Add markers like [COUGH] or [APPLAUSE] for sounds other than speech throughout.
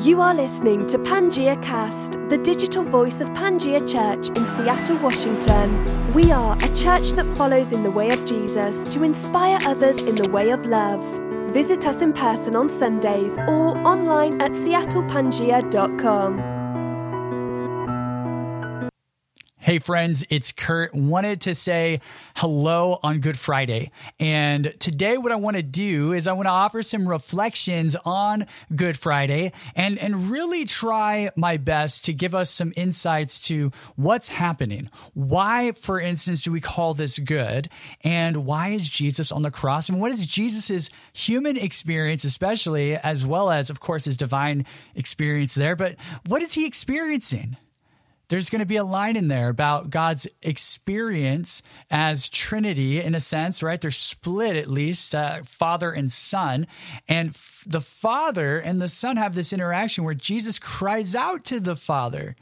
You are listening to Pangea Cast, the digital voice of Pangea Church in Seattle, Washington. We are a church that follows in the way of Jesus to inspire others in the way of love. Visit us in person on Sundays or online at seattlepangea.com. Hey friends, it's Kurt. Wanted to say hello on Good Friday. And today what I want to do is I want to offer some reflections on Good Friday and and really try my best to give us some insights to what's happening. Why for instance do we call this good? And why is Jesus on the cross? And what is Jesus's human experience especially as well as of course his divine experience there, but what is he experiencing? There's going to be a line in there about God's experience as Trinity in a sense, right? They're split at least, uh, Father and Son. And f- the Father and the Son have this interaction where Jesus cries out to the Father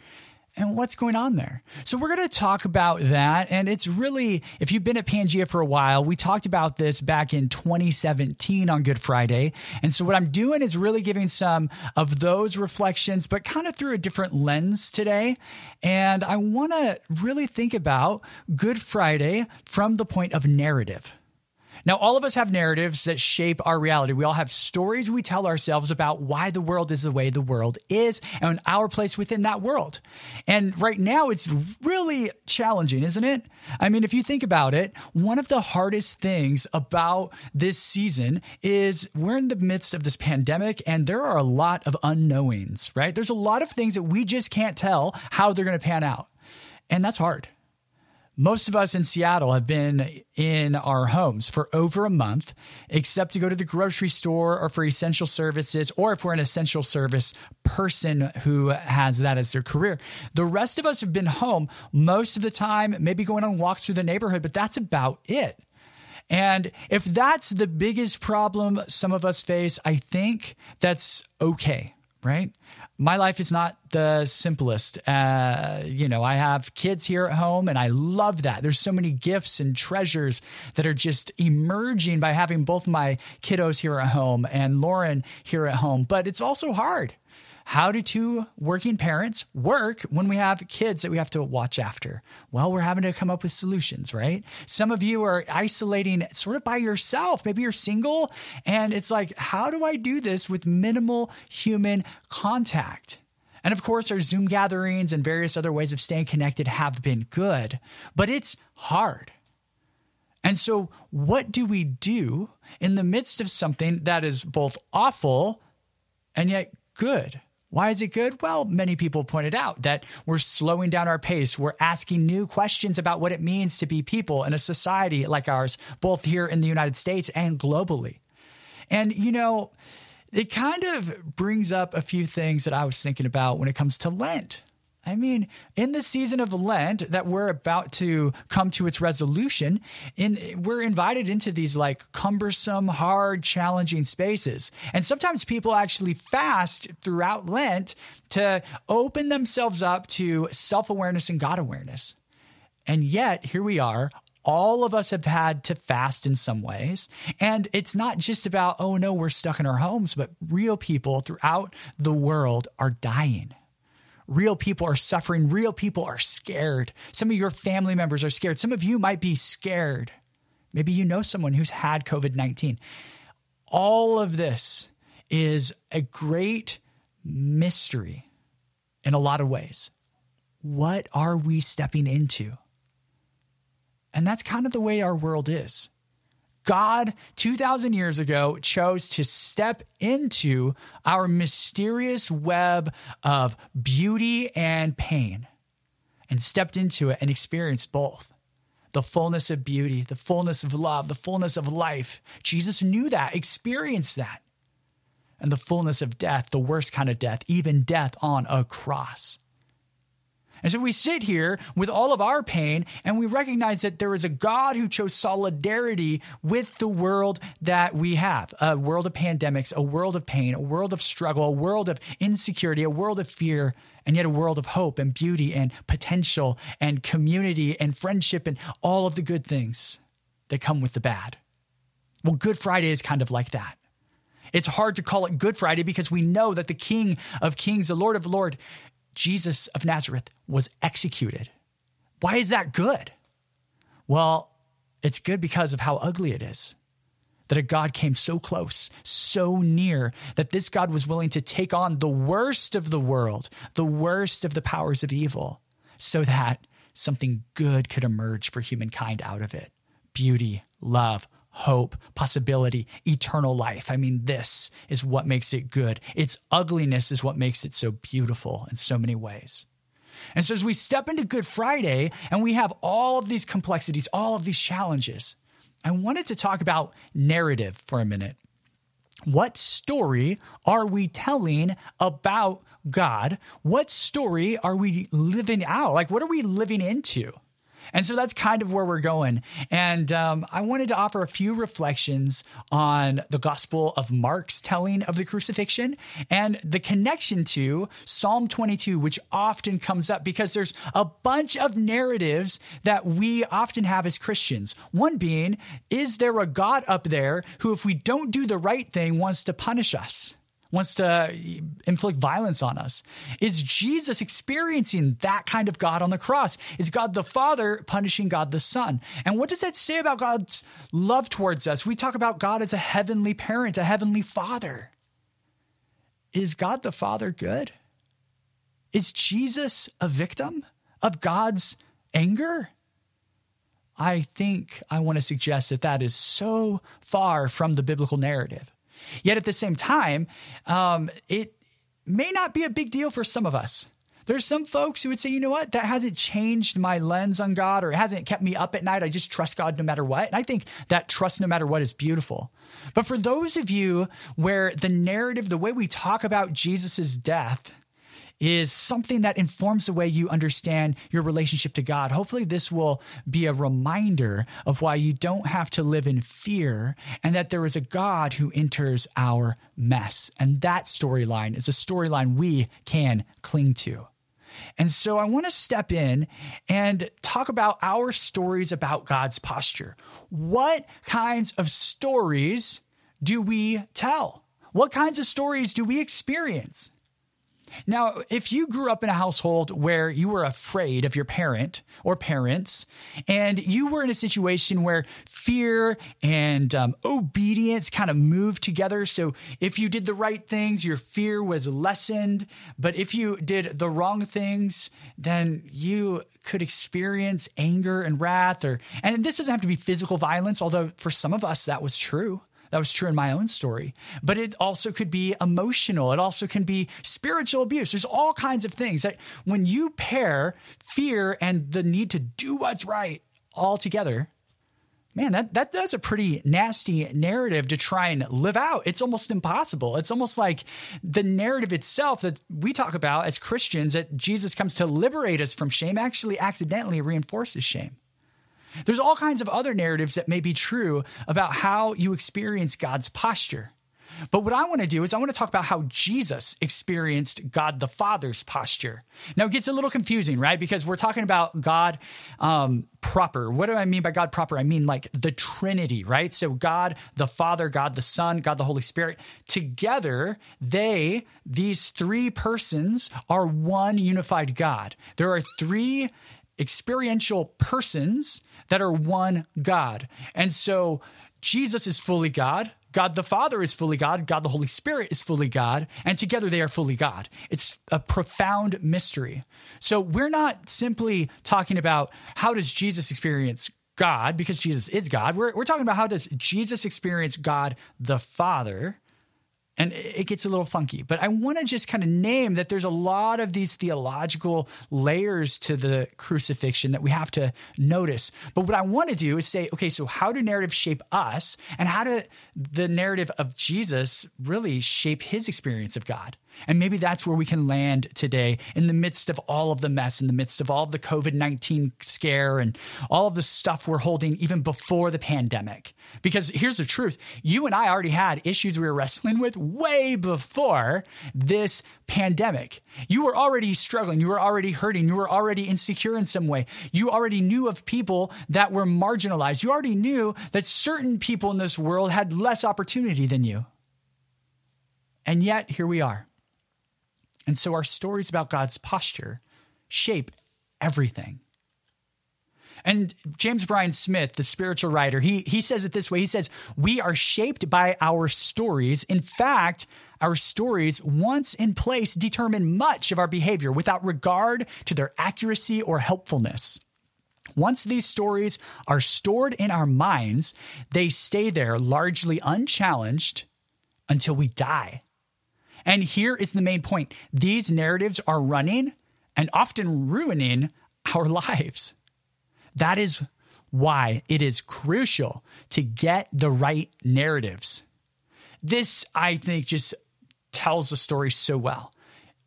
and what's going on there. So we're going to talk about that. And it's really, if you've been at Pangea for a while, we talked about this back in 2017 on Good Friday. And so what I'm doing is really giving some of those reflections, but kind of through a different lens today. And I want to really think about Good Friday from the point of narrative. Now, all of us have narratives that shape our reality. We all have stories we tell ourselves about why the world is the way the world is and our place within that world. And right now, it's really challenging, isn't it? I mean, if you think about it, one of the hardest things about this season is we're in the midst of this pandemic and there are a lot of unknowings, right? There's a lot of things that we just can't tell how they're going to pan out. And that's hard. Most of us in Seattle have been in our homes for over a month, except to go to the grocery store or for essential services, or if we're an essential service person who has that as their career. The rest of us have been home most of the time, maybe going on walks through the neighborhood, but that's about it. And if that's the biggest problem some of us face, I think that's okay, right? my life is not the simplest. Uh, you know, I have kids here at home and I love that. There's so many gifts and treasures that are just emerging by having both my kiddos here at home and Lauren here at home. But it's also hard. How do two working parents work when we have kids that we have to watch after? Well, we're having to come up with solutions, right? Some of you are isolating sort of by yourself. Maybe you're single and it's like, how do I do this with minimal human contact? And of course, our Zoom gatherings and various other ways of staying connected have been good, but it's hard. And so, what do we do in the midst of something that is both awful and yet good? Why is it good? Well, many people pointed out that we're slowing down our pace. We're asking new questions about what it means to be people in a society like ours, both here in the United States and globally. And, you know, it kind of brings up a few things that I was thinking about when it comes to Lent. I mean, in the season of Lent that we're about to come to its resolution, in we're invited into these like cumbersome, hard, challenging spaces. And sometimes people actually fast throughout Lent to open themselves up to self-awareness and God awareness. And yet, here we are, all of us have had to fast in some ways. And it's not just about, oh no, we're stuck in our homes, but real people throughout the world are dying. Real people are suffering. Real people are scared. Some of your family members are scared. Some of you might be scared. Maybe you know someone who's had COVID 19. All of this is a great mystery in a lot of ways. What are we stepping into? And that's kind of the way our world is. God, 2,000 years ago, chose to step into our mysterious web of beauty and pain and stepped into it and experienced both the fullness of beauty, the fullness of love, the fullness of life. Jesus knew that, experienced that. And the fullness of death, the worst kind of death, even death on a cross. And so we sit here with all of our pain and we recognize that there is a God who chose solidarity with the world that we have a world of pandemics, a world of pain, a world of struggle, a world of insecurity, a world of fear, and yet a world of hope and beauty and potential and community and friendship and all of the good things that come with the bad. Well, Good Friday is kind of like that. It's hard to call it Good Friday because we know that the King of Kings, the Lord of Lord, Jesus of Nazareth, was executed. Why is that good? Well, it's good because of how ugly it is. That a God came so close, so near, that this God was willing to take on the worst of the world, the worst of the powers of evil, so that something good could emerge for humankind out of it beauty, love, hope, possibility, eternal life. I mean, this is what makes it good. Its ugliness is what makes it so beautiful in so many ways. And so, as we step into Good Friday and we have all of these complexities, all of these challenges, I wanted to talk about narrative for a minute. What story are we telling about God? What story are we living out? Like, what are we living into? And so that's kind of where we're going. And um, I wanted to offer a few reflections on the Gospel of Mark's telling of the crucifixion and the connection to Psalm 22, which often comes up because there's a bunch of narratives that we often have as Christians. One being, is there a God up there who, if we don't do the right thing, wants to punish us? Wants to uh, inflict violence on us? Is Jesus experiencing that kind of God on the cross? Is God the Father punishing God the Son? And what does that say about God's love towards us? We talk about God as a heavenly parent, a heavenly father. Is God the Father good? Is Jesus a victim of God's anger? I think I want to suggest that that is so far from the biblical narrative. Yet at the same time, um, it may not be a big deal for some of us. There's some folks who would say, you know what, that hasn't changed my lens on God or it hasn't kept me up at night. I just trust God no matter what. And I think that trust no matter what is beautiful. But for those of you where the narrative, the way we talk about Jesus' death, is something that informs the way you understand your relationship to God. Hopefully, this will be a reminder of why you don't have to live in fear and that there is a God who enters our mess. And that storyline is a storyline we can cling to. And so I want to step in and talk about our stories about God's posture. What kinds of stories do we tell? What kinds of stories do we experience? Now, if you grew up in a household where you were afraid of your parent or parents, and you were in a situation where fear and um, obedience kind of moved together, so if you did the right things, your fear was lessened, but if you did the wrong things, then you could experience anger and wrath or and this doesn't have to be physical violence although for some of us that was true that was true in my own story. But it also could be emotional. It also can be spiritual abuse. There's all kinds of things that when you pair fear and the need to do what's right all together, man, that, that that's a pretty nasty narrative to try and live out. It's almost impossible. It's almost like the narrative itself that we talk about as Christians that Jesus comes to liberate us from shame actually accidentally reinforces shame. There's all kinds of other narratives that may be true about how you experience God's posture. But what I want to do is I want to talk about how Jesus experienced God the Father's posture. Now it gets a little confusing, right? Because we're talking about God um, proper. What do I mean by God proper? I mean like the Trinity, right? So God the Father, God the Son, God the Holy Spirit, together, they, these three persons, are one unified God. There are three experiential persons that are one God. And so Jesus is fully God. God the Father is fully God. God the Holy Spirit is fully God. And together they are fully God. It's a profound mystery. So we're not simply talking about how does Jesus experience God because Jesus is God. We're, we're talking about how does Jesus experience God the Father and it gets a little funky. But I want to just kind of name that there's a lot of these theological layers to the crucifixion that we have to notice. But what I want to do is say, okay, so how do narratives shape us, and how do the narrative of Jesus really shape his experience of God? And maybe that's where we can land today in the midst of all of the mess, in the midst of all of the COVID 19 scare and all of the stuff we're holding even before the pandemic. Because here's the truth you and I already had issues we were wrestling with way before this pandemic. You were already struggling, you were already hurting, you were already insecure in some way. You already knew of people that were marginalized. You already knew that certain people in this world had less opportunity than you. And yet, here we are. And so, our stories about God's posture shape everything. And James Bryan Smith, the spiritual writer, he, he says it this way He says, We are shaped by our stories. In fact, our stories, once in place, determine much of our behavior without regard to their accuracy or helpfulness. Once these stories are stored in our minds, they stay there largely unchallenged until we die. And here is the main point these narratives are running and often ruining our [LAUGHS] lives. That is why it is crucial to get the right narratives. This, I think, just tells the story so well.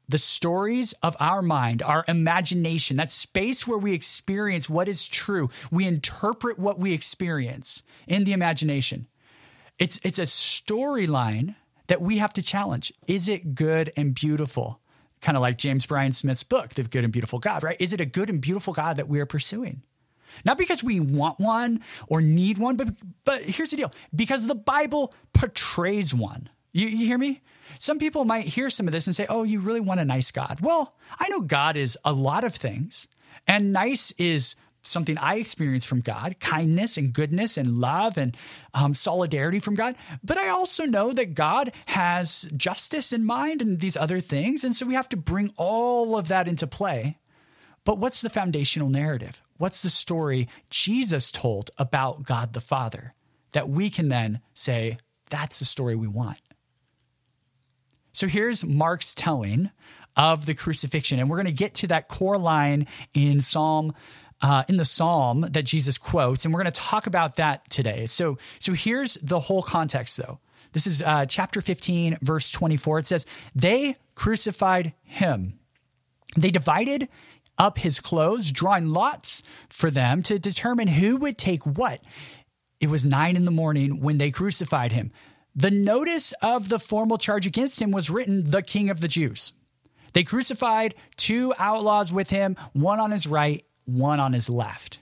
The stories of our mind, our imagination, that space where we experience what is true, we interpret what we experience in the imagination. It's, it's a storyline that we have to challenge. Is it good and beautiful? Kind of like James Bryan Smith's book, The Good and Beautiful God, right? Is it a good and beautiful God that we are pursuing? Not because we want one or need one, but but here's the deal: because the Bible portrays one. You, you hear me? Some people might hear some of this and say, "Oh, you really want a nice God?" Well, I know God is a lot of things, and nice is something I experience from God kindness and goodness and love and um, solidarity from God. But I also know that God has justice in mind and these other things. And so we have to bring all of that into play. But what's the foundational narrative? What's the story Jesus told about God the Father that we can then say, that's the story we want? So here's Mark's telling of the crucifixion. And we're going to get to that core line in Psalm. Uh, in the psalm that Jesus quotes, and we're going to talk about that today. So, so here's the whole context, though. This is uh, chapter 15, verse 24. It says, They crucified him. They divided up his clothes, drawing lots for them to determine who would take what. It was nine in the morning when they crucified him. The notice of the formal charge against him was written, The King of the Jews. They crucified two outlaws with him, one on his right, one on his left.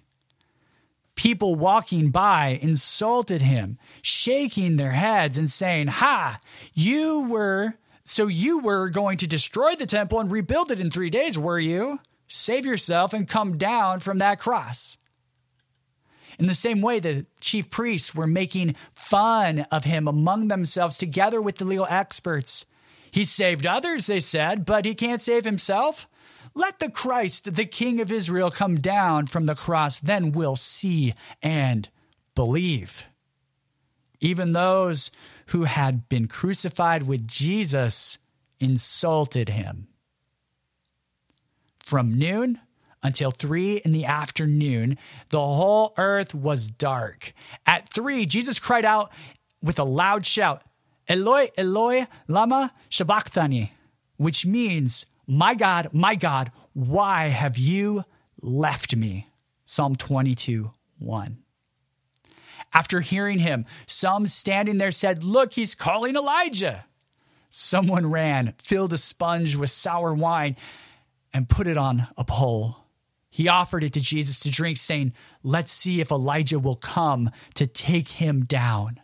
People walking by insulted him, shaking their heads and saying, Ha, you were, so you were going to destroy the temple and rebuild it in three days, were you? Save yourself and come down from that cross. In the same way, the chief priests were making fun of him among themselves together with the legal experts. He saved others, they said, but he can't save himself. Let the Christ, the King of Israel, come down from the cross, then we'll see and believe. Even those who had been crucified with Jesus insulted him from noon until three in the afternoon, the whole earth was dark. At three, Jesus cried out with a loud shout, Eloi, Eloi, lama sabachthani, which means, My God, my God, why have you left me? Psalm 22, 1. After hearing him, some standing there said, Look, he's calling Elijah. Someone ran, filled a sponge with sour wine, and put it on a pole. He offered it to Jesus to drink, saying, Let's see if Elijah will come to take him down.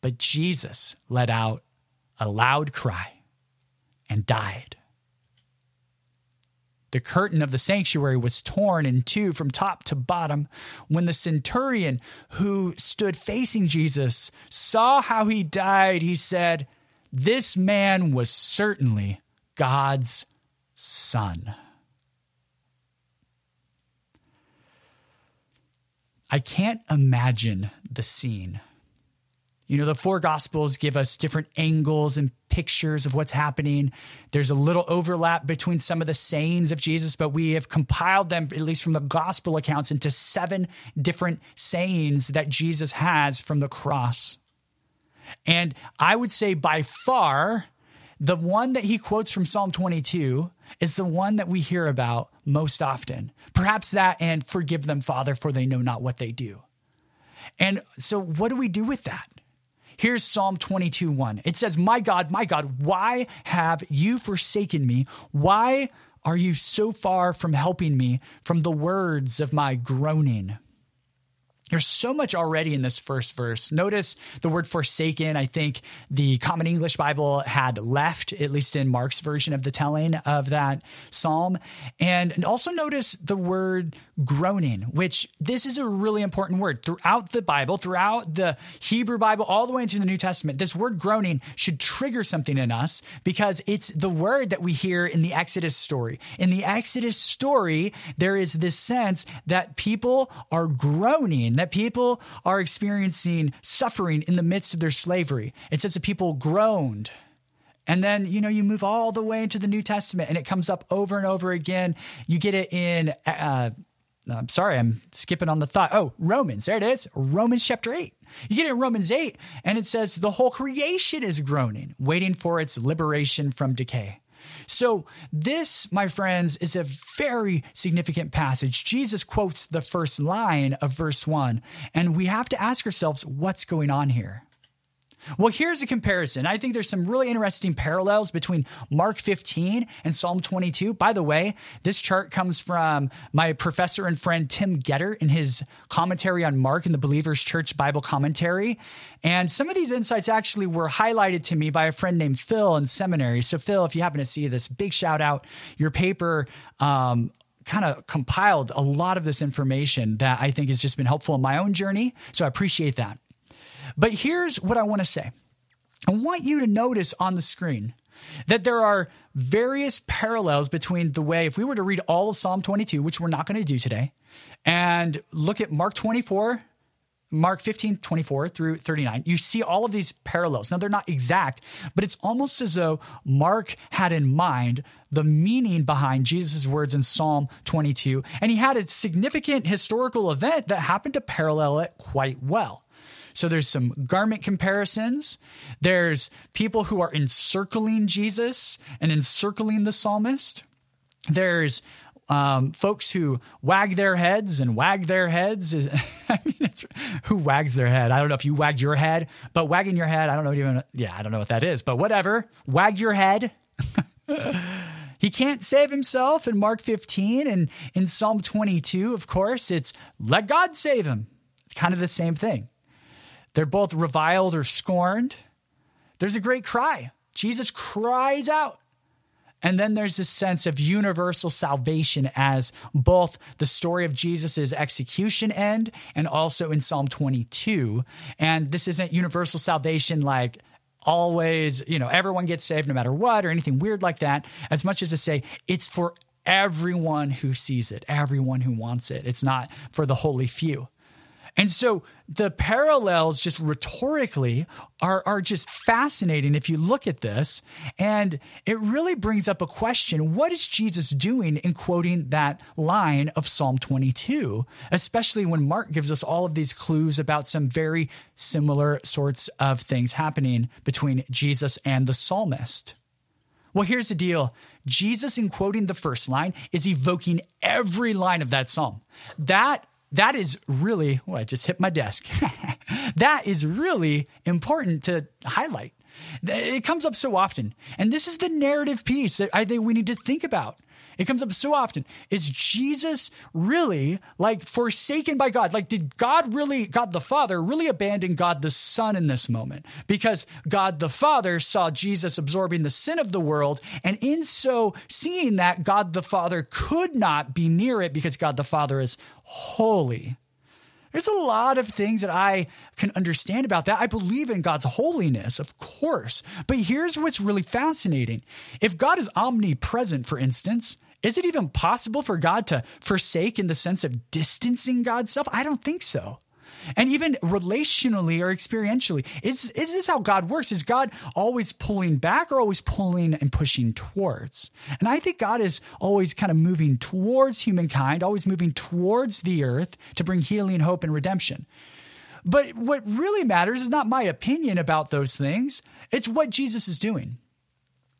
But Jesus let out a loud cry and died. The curtain of the sanctuary was torn in two from top to bottom. When the centurion who stood facing Jesus saw how he died, he said, This man was certainly God's son. I can't imagine the scene. You know, the four gospels give us different angles and pictures of what's happening. There's a little overlap between some of the sayings of Jesus, but we have compiled them, at least from the gospel accounts, into seven different sayings that Jesus has from the cross. And I would say by far, the one that he quotes from Psalm 22 is the one that we hear about most often. Perhaps that and forgive them, Father, for they know not what they do. And so, what do we do with that? Here's Psalm 22 1. It says, My God, my God, why have you forsaken me? Why are you so far from helping me from the words of my groaning? There's so much already in this first verse. Notice the word forsaken. I think the Common English Bible had left, at least in Mark's version of the telling of that psalm. And also notice the word groaning, which this is a really important word throughout the Bible, throughout the Hebrew Bible, all the way into the New Testament. This word groaning should trigger something in us because it's the word that we hear in the Exodus story. In the Exodus story, there is this sense that people are groaning that people are experiencing suffering in the midst of their slavery. It says that people groaned. And then, you know, you move all the way into the New Testament and it comes up over and over again. You get it in, uh, I'm sorry, I'm skipping on the thought. Oh, Romans, there it is. Romans chapter 8. You get it in Romans 8, and it says the whole creation is groaning, waiting for its liberation from decay. So, this, my friends, is a very significant passage. Jesus quotes the first line of verse 1, and we have to ask ourselves what's going on here? Well, here's a comparison. I think there's some really interesting parallels between Mark 15 and Psalm 22. By the way, this chart comes from my professor and friend Tim Geddert in his commentary on Mark in the Believers Church Bible Commentary. And some of these insights actually were highlighted to me by a friend named Phil in seminary. So, Phil, if you happen to see this, big shout out. Your paper um, kind of compiled a lot of this information that I think has just been helpful in my own journey. So I appreciate that. But here's what I want to say I want you to notice on the screen that there are various parallels between the way, if we were to read all of Psalm 22, which we're not going to do today, and look at Mark 24, Mark 15, 24 through 39, you see all of these parallels. Now, they're not exact, but it's almost as though Mark had in mind the meaning behind Jesus' words in Psalm 22, and he had a significant historical event that happened to parallel it quite well. So there's some garment comparisons. There's people who are encircling Jesus and encircling the psalmist. There's um, folks who wag their heads and wag their heads. [LAUGHS] I mean, who wags their head. I don't know if you wagged your head, but wagging your head, I don't know even. Yeah, I don't know what that is, but whatever. Wag your head. [LAUGHS] he can't save himself in Mark 15 and in Psalm 22. Of course, it's let God save him. It's kind of the same thing. They're both reviled or scorned. There's a great cry. Jesus cries out. And then there's this sense of universal salvation as both the story of Jesus' execution end and also in Psalm 22. And this isn't universal salvation like always, you know, everyone gets saved no matter what or anything weird like that, as much as to say it's for everyone who sees it, everyone who wants it. It's not for the holy few. And so the parallels just rhetorically are, are just fascinating if you look at this. And it really brings up a question what is Jesus doing in quoting that line of Psalm 22, especially when Mark gives us all of these clues about some very similar sorts of things happening between Jesus and the psalmist? Well, here's the deal Jesus, in quoting the first line, is evoking every line of that psalm. That that is really, well, I just hit my desk. [LAUGHS] that is really important to highlight. It comes up so often. And this is the narrative piece that I think we need to think about. It comes up so often. Is Jesus really like forsaken by God? Like, did God really, God the Father, really abandon God the Son in this moment? Because God the Father saw Jesus absorbing the sin of the world. And in so seeing that, God the Father could not be near it because God the Father is holy. There's a lot of things that I can understand about that. I believe in God's holiness, of course. But here's what's really fascinating. If God is omnipresent, for instance, is it even possible for God to forsake in the sense of distancing God's self? I don't think so. And even relationally or experientially, is, is this how God works? Is God always pulling back or always pulling and pushing towards? And I think God is always kind of moving towards humankind, always moving towards the earth to bring healing, hope, and redemption. But what really matters is not my opinion about those things, it's what Jesus is doing.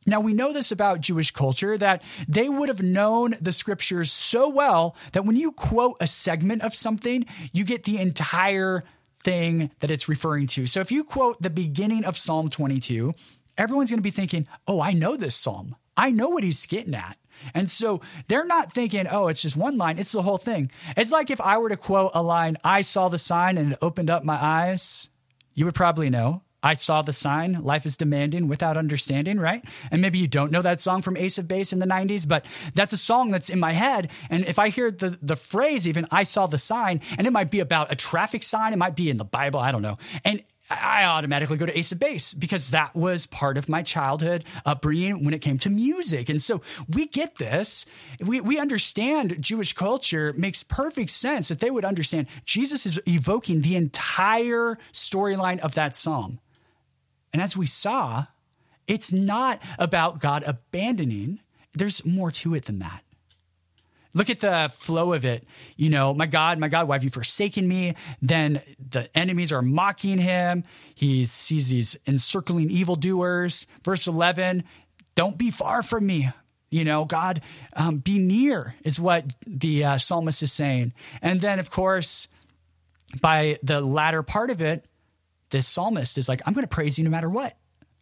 Now, we know this about Jewish culture that they would have known the scriptures so well that when you quote a segment of something, you get the entire thing that it's referring to. So if you quote the beginning of Psalm 22, everyone's going to be thinking, oh, I know this psalm. I know what he's getting at. And so they're not thinking, oh, it's just one line, it's the whole thing. It's like if I were to quote a line, I saw the sign and it opened up my eyes, you would probably know. I saw the sign, life is demanding without understanding, right? And maybe you don't know that song from Ace of Base in the 90s, but that's a song that's in my head. And if I hear the, the phrase, even I saw the sign, and it might be about a traffic sign, it might be in the Bible, I don't know. And I automatically go to Ace of Base because that was part of my childhood upbringing when it came to music. And so we get this. We, we understand Jewish culture makes perfect sense that they would understand Jesus is evoking the entire storyline of that psalm. And as we saw, it's not about God abandoning, there's more to it than that. Look at the flow of it. You know, my God, my God, why have you forsaken me? Then the enemies are mocking him. He sees these encircling evildoers. Verse 11, don't be far from me. You know, God, um, be near is what the uh, psalmist is saying. And then, of course, by the latter part of it, this psalmist is like, I'm going to praise you no matter what.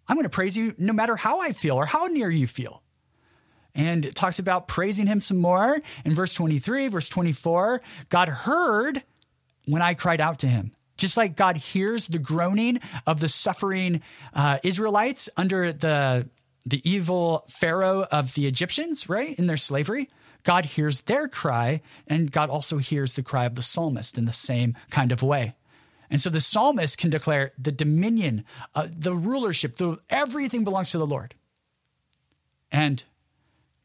I'm going to praise you no matter how I feel or how near you feel and it talks about praising him some more in verse 23, verse 24. God heard when I cried out to him. Just like God hears the groaning of the suffering uh, Israelites under the, the evil Pharaoh of the Egyptians, right, in their slavery, God hears their cry, and God also hears the cry of the psalmist in the same kind of way. And so the psalmist can declare the dominion, uh, the rulership, the, everything belongs to the Lord. And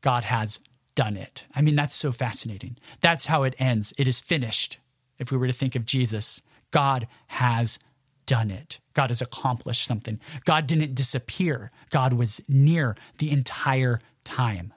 God has done it. I mean, that's so fascinating. That's how it ends. It is finished. If we were to think of Jesus, God has done it. God has accomplished something. God didn't disappear, God was near the entire time.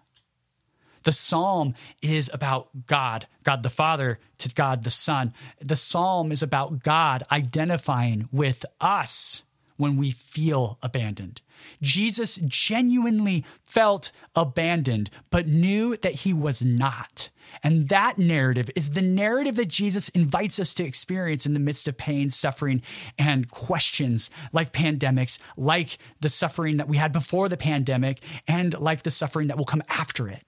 The psalm is about God, God the Father to God the Son. The psalm is about God identifying with us when we feel abandoned. Jesus genuinely felt abandoned, but knew that he was not. And that narrative is the narrative that Jesus invites us to experience in the midst of pain, suffering, and questions like pandemics, like the suffering that we had before the pandemic, and like the suffering that will come after it.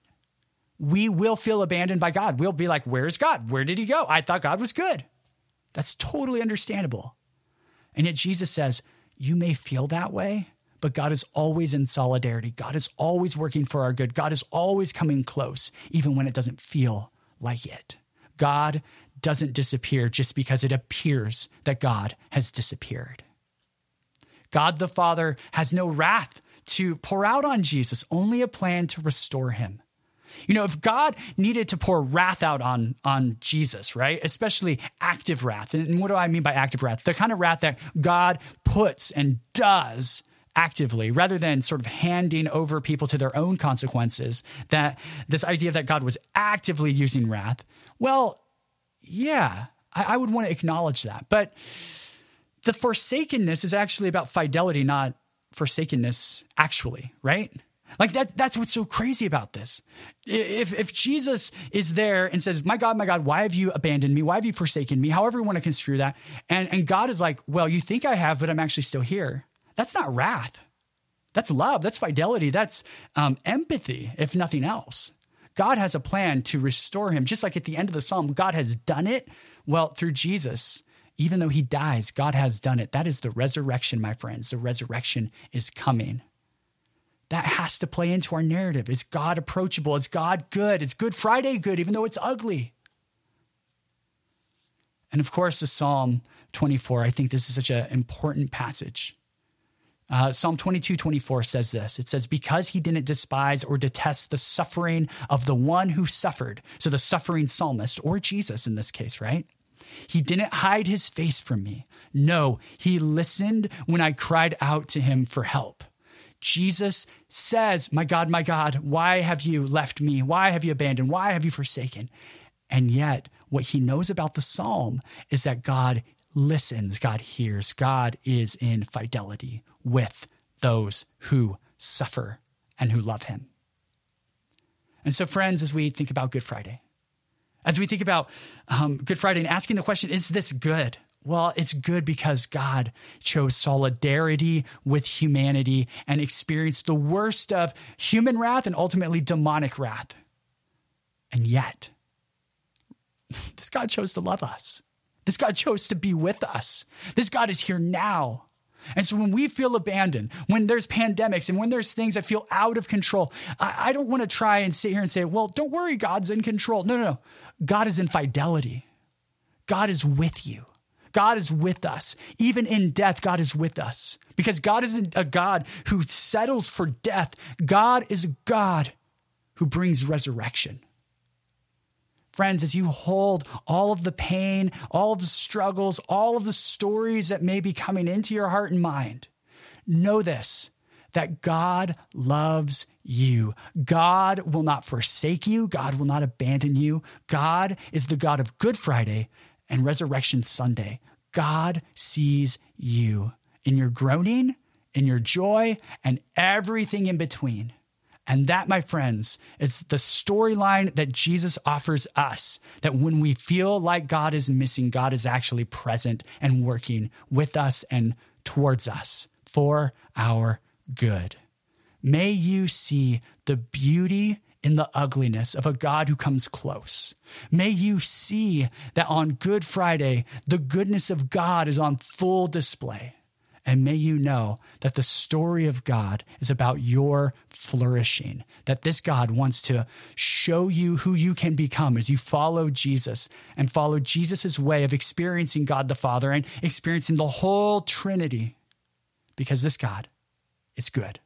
We will feel abandoned by God. We'll be like, Where's God? Where did he go? I thought God was good. That's totally understandable. And yet Jesus says, You may feel that way, but God is always in solidarity. God is always working for our good. God is always coming close, even when it doesn't feel like it. God doesn't disappear just because it appears that God has disappeared. God the Father has no wrath to pour out on Jesus, only a plan to restore him. You know, if God needed to pour wrath out on, on Jesus, right? Especially active wrath. And what do I mean by active wrath? The kind of wrath that God puts and does actively rather than sort of handing over people to their own consequences that this idea that god was actively using wrath well yeah I, I would want to acknowledge that but the forsakenness is actually about fidelity not forsakenness actually right like that that's what's so crazy about this. If if Jesus is there and says, "My God, my God, why have you abandoned me? Why have you forsaken me?" However you want to construe that. And and God is like, "Well, you think I have, but I'm actually still here." That's not wrath. That's love. That's fidelity. That's um, empathy, if nothing else. God has a plan to restore him. Just like at the end of the psalm, God has done it. Well, through Jesus, even though he dies, God has done it. That is the resurrection, my friends. The resurrection is coming. That has to play into our narrative. Is God approachable? Is God good? Is Good Friday good, even though it's ugly? And of course, the Psalm 24, I think this is such an important passage uh, Psalm 22 24 says this it says, Because he didn't despise or detest the suffering of the one who suffered. So the suffering psalmist, or Jesus in this case, right? He didn't hide his face from me. No, he listened when I cried out to him for help. Jesus says, My God, my God, why have you left me? Why have you abandoned? Why have you forsaken? And yet, what he knows about the psalm is that God listens, God hears, God is in fidelity with those who suffer and who love him. And so, friends, as we think about Good Friday, as we think about um, Good Friday and asking the question, is this good? Well, it's good because God chose solidarity with humanity and experienced the worst of human wrath and ultimately demonic wrath. And yet, [LAUGHS] this God chose to love us. This God chose to be with us. This God is here now. And so when we feel abandoned, when there's pandemics and when there's things that feel out of control, I, I don't want to try and sit here and say, well, don't worry, God's in control. No, no, no. God is in fidelity. God is with you. God is with us. Even in death, God is with us. Because God isn't a God who settles for death. God is a God who brings resurrection. Friends, as you hold all of the pain, all of the struggles, all of the stories that may be coming into your heart and mind, know this that God loves you. God will not forsake you. God will not abandon you. God is the God of Good Friday and Resurrection Sunday. God sees you in your groaning, in your joy, and everything in between. And that, my friends, is the storyline that Jesus offers us that when we feel like God is missing, God is actually present and working with us and towards us for our good. May you see the beauty in the ugliness of a God who comes close. May you see that on Good Friday, the goodness of God is on full display. And may you know that the story of God is about your flourishing, that this God wants to show you who you can become as you follow Jesus and follow Jesus' way of experiencing God the Father and experiencing the whole Trinity, because this God is good.